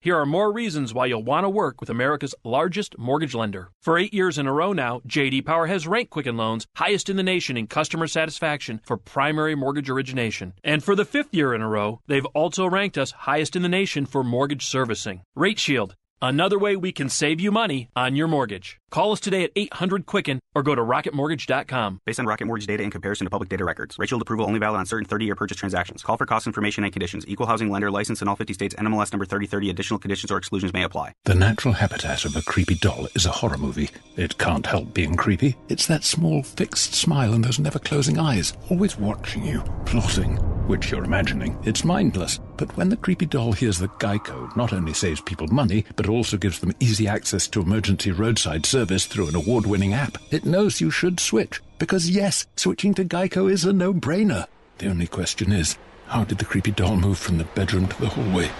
Here are more reasons why you'll want to work with America's largest mortgage lender. For eight years in a row now, JD Power has ranked Quicken Loans highest in the nation in customer satisfaction for primary mortgage origination. And for the fifth year in a row, they've also ranked us highest in the nation for mortgage servicing. Rate Shield. Another way we can save you money on your mortgage. Call us today at 800 Quicken or go to rocketmortgage.com. Based on Rocket Mortgage data in comparison to public data records. Rate Shield approval only valid on certain 30-year purchase transactions. Call for cost information and conditions. Equal housing lender license in all 50 states. NMLS number 3030. Additional conditions or exclusions may apply. The natural habitat of a creepy doll is a horror movie. It can't help being creepy. It's that small fixed smile and those never closing eyes, always watching you, plotting. which you're imagining. It's mindless. But when the creepy doll hears that Geico not only saves people money, but also gives them easy access to emergency roadside service through an award winning app, it knows you should switch. Because yes, switching to Geico is a no brainer. The only question is, how did the creepy doll move from the bedroom to the hallway?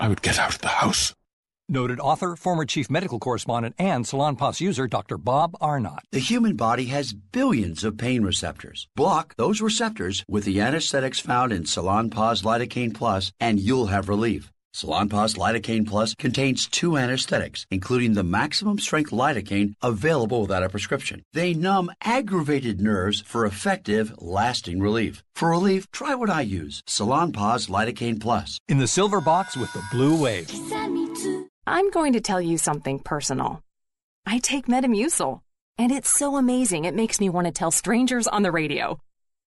I would get out of the house. Noted author, former chief medical correspondent, and Salonpas user Dr. Bob Arnott. The human body has billions of pain receptors. Block those receptors with the anesthetics found in Salon Paws Lidocaine Plus, and you'll have relief. Salonpas Lidocaine Plus contains two anesthetics, including the maximum strength lidocaine available without a prescription. They numb aggravated nerves for effective, lasting relief. For relief, try what I use Salonpas Lidocaine Plus. In the silver box with the blue wave. I'm going to tell you something personal. I take Metamucil, and it's so amazing it makes me want to tell strangers on the radio.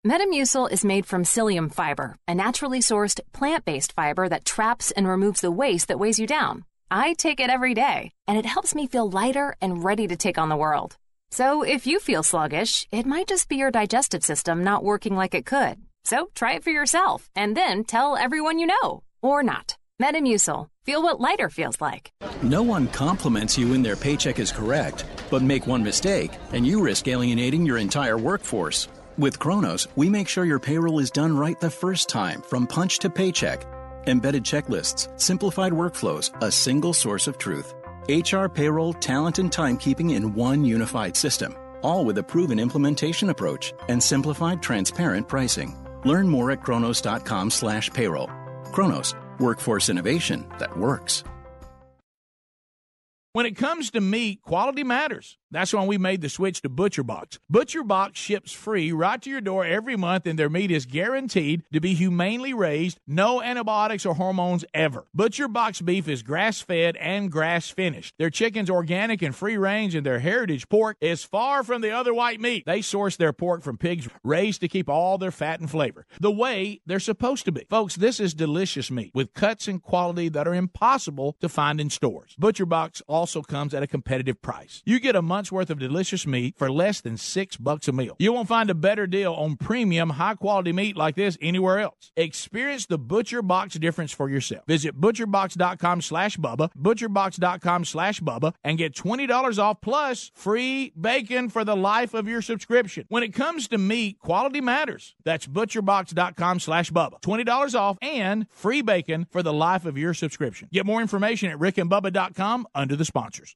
Metamucil is made from psyllium fiber, a naturally sourced plant based fiber that traps and removes the waste that weighs you down. I take it every day, and it helps me feel lighter and ready to take on the world. So if you feel sluggish, it might just be your digestive system not working like it could. So try it for yourself, and then tell everyone you know. Or not. Metamucil. Feel what lighter feels like. No one compliments you when their paycheck is correct, but make one mistake, and you risk alienating your entire workforce. With Kronos, we make sure your payroll is done right the first time, from punch to paycheck. Embedded checklists, simplified workflows, a single source of truth. HR, payroll, talent, and timekeeping in one unified system, all with a proven implementation approach and simplified, transparent pricing. Learn more at kronos.com/payroll. Kronos, workforce innovation that works. When it comes to meat, quality matters. That's why we made the switch to ButcherBox. ButcherBox ships free right to your door every month, and their meat is guaranteed to be humanely raised, no antibiotics or hormones ever. ButcherBox beef is grass fed and grass finished. Their chicken's organic and free range, and their heritage pork is far from the other white meat. They source their pork from pigs raised to keep all their fat and flavor the way they're supposed to be. Folks, this is delicious meat with cuts and quality that are impossible to find in stores. ButcherBox also comes at a competitive price. You get a month's worth of delicious meat for less than six bucks a meal. You won't find a better deal on premium, high quality meat like this anywhere else. Experience the Butcher Box difference for yourself. Visit butcherbox.com slash Bubba, butcherbox.com slash Bubba, and get $20 off plus free bacon for the life of your subscription. When it comes to meat, quality matters. That's butcherbox.com slash Bubba. $20 off and free bacon for the life of your subscription. Get more information at rickandbubba.com under the sponsors.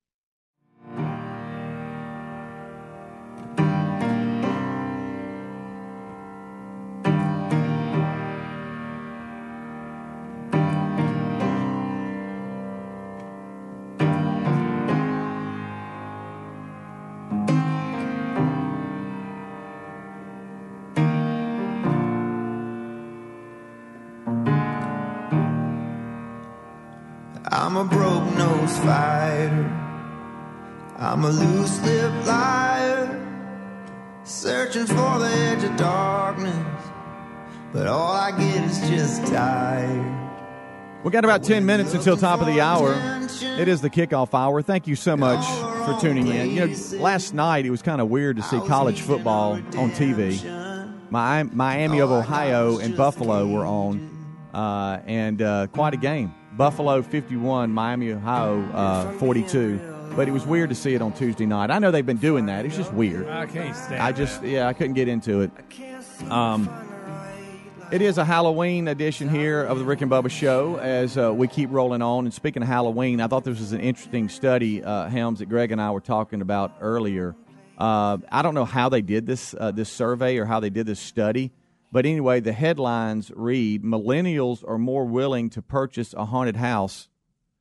I'm a broke nose fighter. I'm a loose lip liar. Searching for the edge of darkness. But all I get is just tired. We got about 10 minutes until top of the hour. It is the kickoff hour. Thank you so much for tuning in. You know, last night it was kind of weird to see college football on TV. Mi- Miami of Ohio and Buffalo were on, uh, and uh, quite a game. Buffalo 51, Miami, Ohio uh, 42. But it was weird to see it on Tuesday night. I know they've been doing that. It's just weird. I can't stand I just, yeah, I couldn't get into it. Um, It is a Halloween edition here of the Rick and Bubba Show as uh, we keep rolling on. And speaking of Halloween, I thought this was an interesting study, uh, Helms, that Greg and I were talking about earlier. Uh, I don't know how they did this uh, this survey or how they did this study, but anyway, the headlines read: Millennials are more willing to purchase a haunted house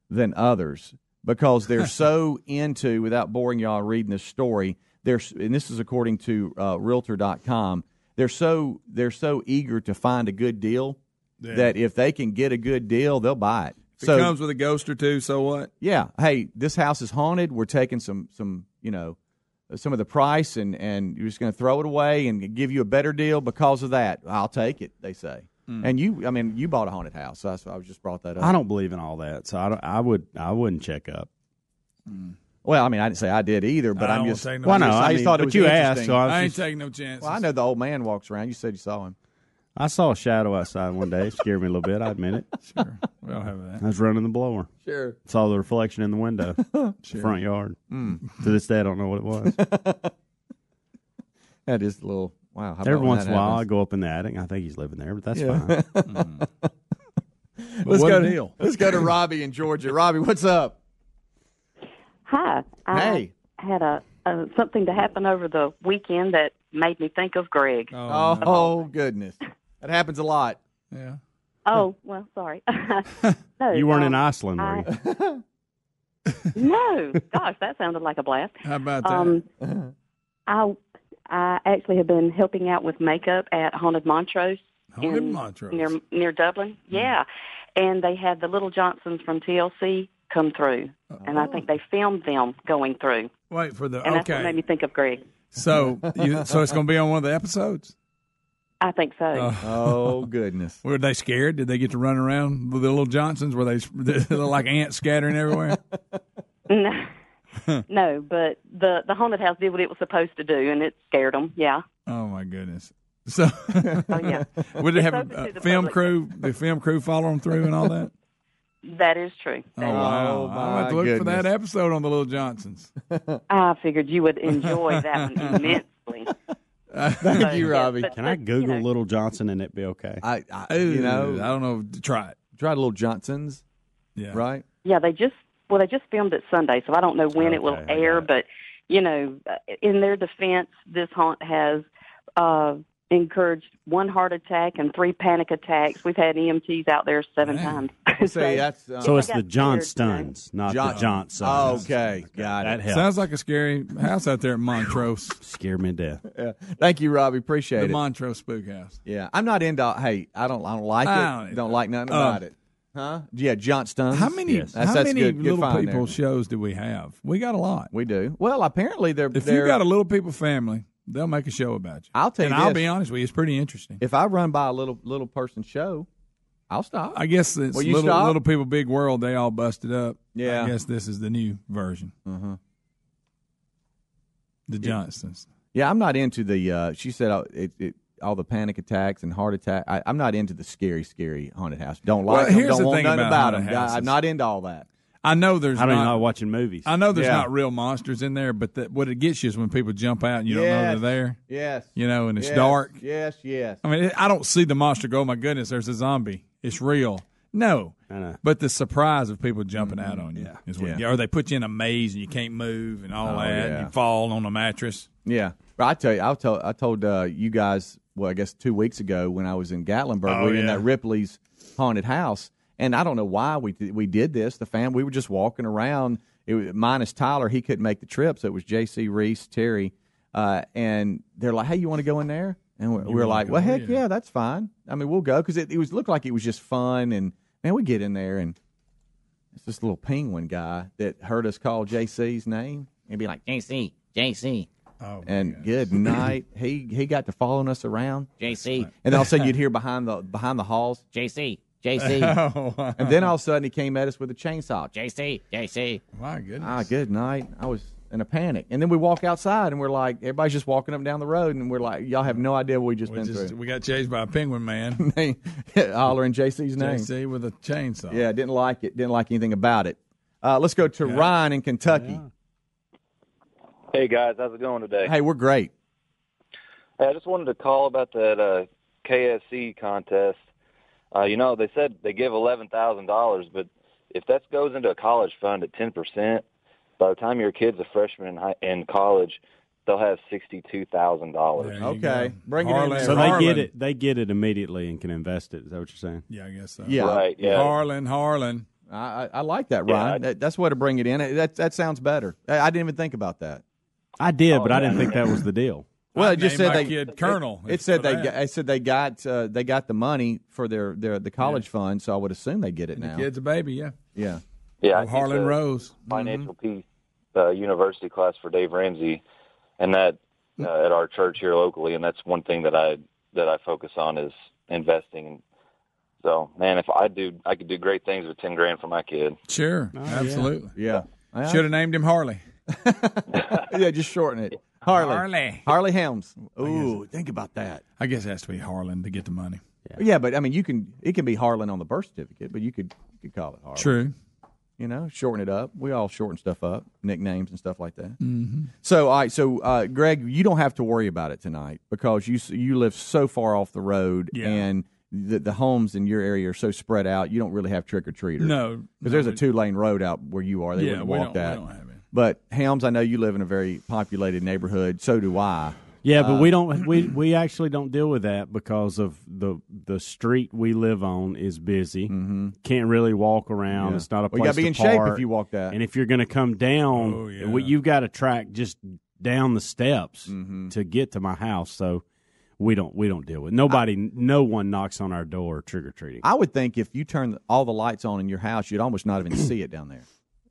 than others because they're so into. Without boring y'all reading this story, they're and this is according to uh, Realtor.com. They're so they're so eager to find a good deal Yeah. that if they can get a good deal, they'll buy it. If it comes with a ghost or two, so what? Yeah. Hey, this house is haunted. We're taking some some you know some of the price and and you're just going to throw it away and give you a better deal because of that. I'll take it. They say. Mm. And you, I mean, you bought a haunted house. So why I was just brought that up. I don't believe in all that, so I, don't, I would I wouldn't check up. Well, I mean, I didn't say I did either, but I I'm just. take no Well, chances. no, I I just mean, thought it was you asked, so I was I ain't just- taking no chances. Well, I know the old man walks around. You said you saw him. I saw a shadow outside one day. It scared me a little bit. I admit it. Sure, we'll have that. I was running the blower. Sure. Saw the reflection in the window, the Sure. front yard. Mm. To this day, I don't know what it was. That is a little wow. How Every about when once that in a while, I happens? go up in the attic. I think he's living there, but that's Yeah. fine. Let's what go a to, deal. Let's go to Robbie in Georgia. Robbie, what's up? Hi. I Hey. had a, a something to happen over the weekend that made me think of Greg. Oh, oh, goodness, that happens a lot. Yeah. Oh, well, sorry. no, you weren't um, in Iceland, were I- you? no, gosh, that sounded like a blast. How about that? Um, I I actually have been helping out with makeup at Haunted Montrose. Haunted in- Montrose. near near Dublin. Yeah, and they had the Little Johnsons from TLC come through, and I think they filmed them going through, Wait for the and that's what okay. made me think of Greg. So, you, so it's going to be on one of the episodes. I think so. Oh, oh goodness. Were they scared? Did they get to run around with the little Johnsons? Were they, they look like ants scattering everywhere? No, no, but the the haunted house did what it was supposed to do, and it scared them. Yeah. Oh my goodness! So, Oh, yeah. would they have open a, uh, the film public. crew? The film crew follow them through and all that. That is true. Oh That is wow! my I'm going to look for that episode on the Little Johnsons. I figured you would enjoy that one immensely. Thank you, Robbie. but- Can I Google you know, Little Johnson and it be okay? I, I Ooh, you know, I don't know. Try it. Try a little Johnsons, Yeah. right? Yeah, they just well, they just filmed it Sunday, so I don't know when it will air. it. But you know, uh, in their defense, this haunt has uh, encouraged one heart attack and three panic attacks. We've had EMTs out there seven Man. times. See, that's uh, so it's the got John scared, you know. Stuns, not John- the Johnsons. Oh, okay, got That it. helps. Sounds like a scary house out there at Montrose, Scared me to death. Yeah. Thank you, Robbie. Appreciate the it. The Montrose Spook House. yeah, I'm not into. Hey, I don't. I don't like it. I don't, don't- like nothing Uh, about it. Huh? Yeah, Johnston. How many? Yes. That's, how that's many good, good little people there. shows do we have? We got a lot. We do. Well, apparently they're. If they're, you got a little people family, they'll make a show about you. I'll tell you and I'll be honest with you, it's pretty interesting. if I run by a little little person show, I'll stop. I guess it's Will you little, stop? little people, big world. They all busted up. Yeah. I guess this is the new version. uh-huh. The Johnsons. Yeah, I'm not into the. Uh, she said uh, it, it, all the panic attacks and heart attack. I, I'm not into the scary, scary haunted house. Don't Well, like them. here's Don't the want thing nothing about them. I'm not into all that. I know there's I don't not. even like watching movies. I know there's Yeah. not real monsters in there, but that, what it gets you is when people jump out and you don't know they're there. Yes. You know, and it's Yes. dark. Yes. Yes. I mean, I don't see the monster go. Oh my goodness, there's a zombie. It's real. No, I know. but the surprise of people jumping out on you is what, Yeah. or they put you in a maze and you can't move and all Oh, that. And yeah. you fall on a mattress. Yeah, but I tell you, I told I told uh, you guys. Well, I guess two weeks ago when I was in Gatlinburg, Oh, we were in that Ripley's haunted house, and I don't know why we did- we did this. The fam, we were just walking around. It was, minus Tyler, he couldn't make the trip, so it was J.C. Reese, Terry, uh, and they're like, "Hey, you want to go in there?" And we, we were like, go, "Well, heck yeah. yeah, that's fine. I mean, we'll go because it, it was looked like it was just fun, and man, we get in there and it's this little penguin guy that heard us call J.C.'s name and be like, "JC, JC." Oh, and good night. He he got to following us around, JC. and all of a sudden you'd hear behind the behind the halls, JC. JC. Oh, wow. and then all of a sudden he came at us with a chainsaw. JC. JC. my goodness. Ah, good night. I was in a panic, and then we walk outside, and we're like, everybody's just walking up and down the road, and we're like, y'all have no idea what we just we, been just, through. we got chased by a penguin man. Hollering JC's name. JC with a chainsaw. Yeah, didn't like it. Didn't like anything about it. Uh, let's go to Yeah. Ryan in Kentucky. Hey guys, how's it going today? Hey, we're great. Hey, I just wanted to call about that uh, KFC contest. Uh, you know, they said they give eleven thousand dollars, but if that goes into a college fund at ten percent, by the time your kid's a freshman in, high, in college, they'll have sixty-two thousand dollars. Okay, bring it in there. So they Harlan. get it. They get it immediately and can invest it. Is that what you're saying? Yeah, I guess so. Yeah. Right, yeah. Harlan, Harlan. I, I, I like that, Yeah, Ryan. I- that's the way to bring it in. That that sounds better. I, I didn't even think about that. I did, Oh, but I didn't think that was the deal. Well, it just said they kid Colonel It, it said they got, it said they got uh, they got the money for their their the college fund, so I would assume they get it The now. The kid's a baby, yeah. Yeah. Yeah, I teach Harlan a Rose. financial peace uh, university class for Dave Ramsey, and that uh, at our church here locally, and that's one thing that I that I focus on is investing. And so, man, if I do, I could do great things with ten grand for my kid. Sure, Oh, absolutely. Yeah. Should have named him Harley. yeah, just shorten it. Harley. Harley. Harley Helms. Ooh, think about that. I guess it has to be Harlan to get the money. Yeah. but I mean, you can it can be Harlan on the birth certificate, but you could you could call it Harlan. True. You know, shorten it up. We all shorten stuff up, nicknames and stuff like that. Mhm. So, all right. So, uh, Greg, you don't have to worry about it tonight because you s- you live so far off the road, Yeah. and the, the homes in your area are so spread out. You don't really have trick or treaters. No, because no, there's a we- two lane road out where you are. They Yeah, wouldn't we walk don't- we that. don't have it. But Helms, I know you live in a very populated neighborhood. So do I. Yeah, but Uh, we don't. We we actually don't deal with that because of the the street we live on is busy. Mm-hmm. Can't really walk around. Yeah. It's not a Well, you gotta be to in shape if you walk that. And if you're going to come down, Oh, yeah. we, you've got to track just down the steps Mm-hmm. to get to my house. So we don't we don't deal with nobody. no one knocks on our door trick or treating. I would think if you turn all the lights on in your house, you'd almost not even see it down there.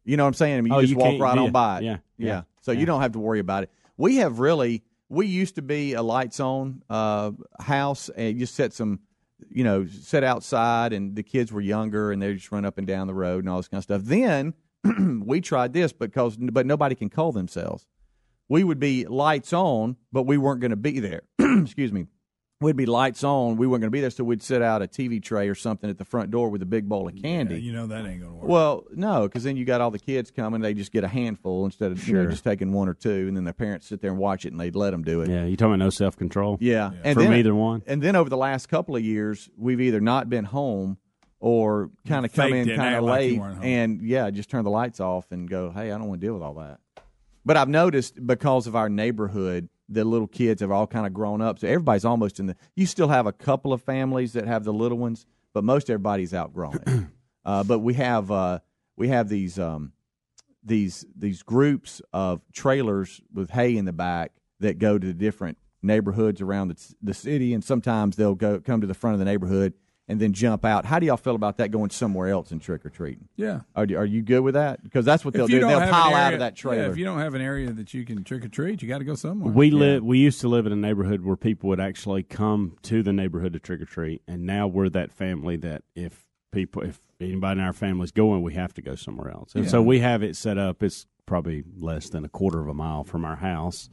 You know what I'm saying? I mean, you Oh, just you walk right yeah, on by it. yeah, yeah, So yeah. you don't have to worry about it. We have really. We used to be a lights on uh, house, and you set some, you know, set outside, and the kids were younger, and they just run up and down the road and all this kind of stuff. Then we tried this because, but nobody can call themselves. We would be lights on, but we weren't going to be there. Excuse me. We'd be lights on. We weren't going to be there, so we'd set out a TV tray or something at the front door with a big bowl of candy. Yeah, you know that ain't gonna work. Well, no, because then you got all the kids coming. They just get a handful instead of you know, just taking one or two, and then their parents sit there and watch it, and they'd let them do it. Yeah, you talking about no self control? Yeah, and from then, either one. And then over the last couple of years, we've either not been home or kind of come in kind of late, weren't and yeah, just turn the lights off and go, "Hey, I don't want to deal with all that." But I've noticed because of our neighborhood, the little kids have all kind of grown up, so everybody's almost in the. You still have a couple of families that have the little ones, but most everybody's outgrown it. uh, but we have uh, we have these um, these these groups of trailers with hay in the back that go to the different neighborhoods around the, the city, and sometimes they'll go come to the front of the neighborhood and then jump out. How do y'all feel about that going somewhere else and trick or treating? Yeah. Are, are you good with that? Because that's what they'll do. They'll pile area, out of that trailer. Yeah, if you don't have an area that you can trick or treat, you got to go somewhere. We live. We used to live in a neighborhood where people would actually come to the neighborhood to trick or treat, and now we're that family that if people, if anybody in our family's going, we have to go somewhere else. And so we have it set up. It's probably less than a quarter of a mile from our house.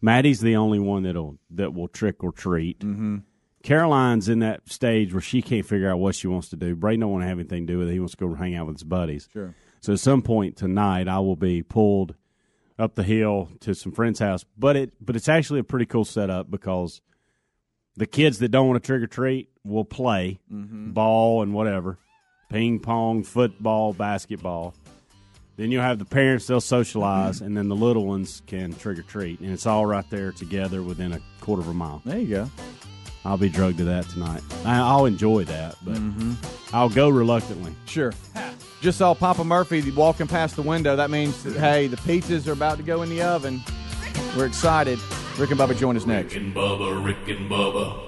Maddie's the only one that'll that will trick or treat. Mm-hmm. Caroline's in that stage where she can't figure out what she wants to do. Braden don't want to have anything to do with it. He wants to go hang out with his buddies. Sure. So at some point tonight, I will be pulled up the hill to some friend's house. But it but it's actually a pretty cool setup because the kids that don't want to trick or treat will play Mm-hmm. ball and whatever, ping pong, football, basketball. Then you'll have the parents; they'll socialize, and then the little ones can trick or treat, and it's all right there together within a quarter of a mile. There you go. I'll be drugged to that tonight. I, I'll enjoy that, but Mm-hmm. I'll go reluctantly. Sure. Just saw Papa Murphy walking past the window. That means, that, hey, the pizzas are about to go in the oven. We're excited. Rick and Bubba join us next. Rick and Bubba, Rick and Bubba.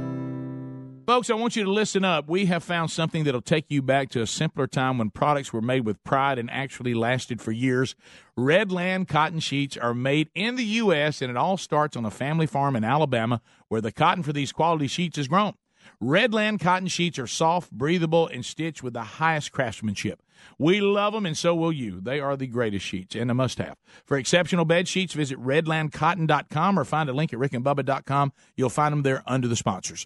Folks, I want you to listen up. We have found something that'll take you back to a simpler time when products were made with pride and actually lasted for years. Redland cotton sheets are made in the U.S., and it all starts on a family farm in Alabama where the cotton for these quality sheets is grown. Redland cotton sheets are soft, breathable, and stitched with the highest craftsmanship. We love them, and so will you. They are the greatest sheets and a must have. For exceptional bed sheets, visit redlandcotton.com or find a link at rickandbubba.com. You'll find them there under the sponsors.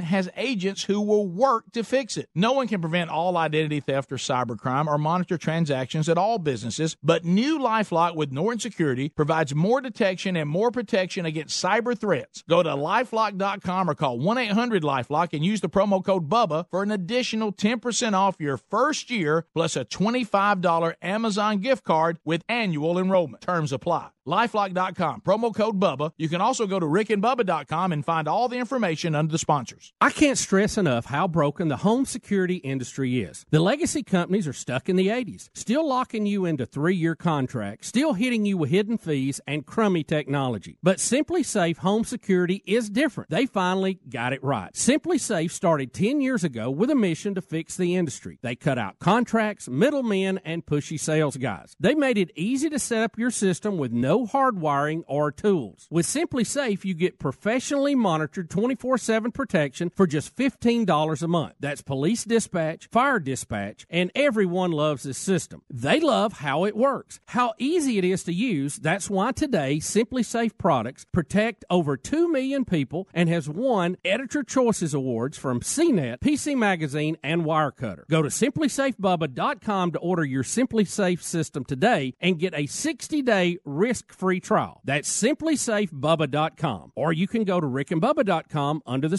has agents who will work to fix it. No one can prevent all identity theft or cybercrime or monitor transactions at all businesses, but new Lifelock with Norton Security provides more detection and more protection against cyber threats. Go to lifelock.com or call 1-800-LifeLock and use the promo code BUBBA for an additional 10% off your first year plus a $25 Amazon gift card with annual enrollment. Terms apply. Lifelock.com, promo code BUBBA. You can also go to rickandbubba.com and find all the information under the sponsors. I can't stress enough how broken the home security industry is. The legacy companies are stuck in the 80s, still locking you into three year contracts, still hitting you with hidden fees and crummy technology. But SimpliSafe Home Security is different. They finally got it right. SimpliSafe started 10 years ago with a mission to fix the industry. They cut out contracts, middlemen, and pushy sales guys. They made it easy to set up your system with no hardwiring or tools. With SimpliSafe, you get professionally monitored 24 7 protection for just $15 a month. That's police dispatch, fire dispatch, and everyone loves this system. They love how it works, how easy it is to use. That's why today SimpliSafe products protect over 2 million people and has won Editor Choices Awards from CNET, PC Magazine, and Wirecutter. Go to simplisafebubba.com to order your SimpliSafe system today and get a 60 day risk free trial. That's simplisafebubba.com. Or you can go to rickandbubba.com under the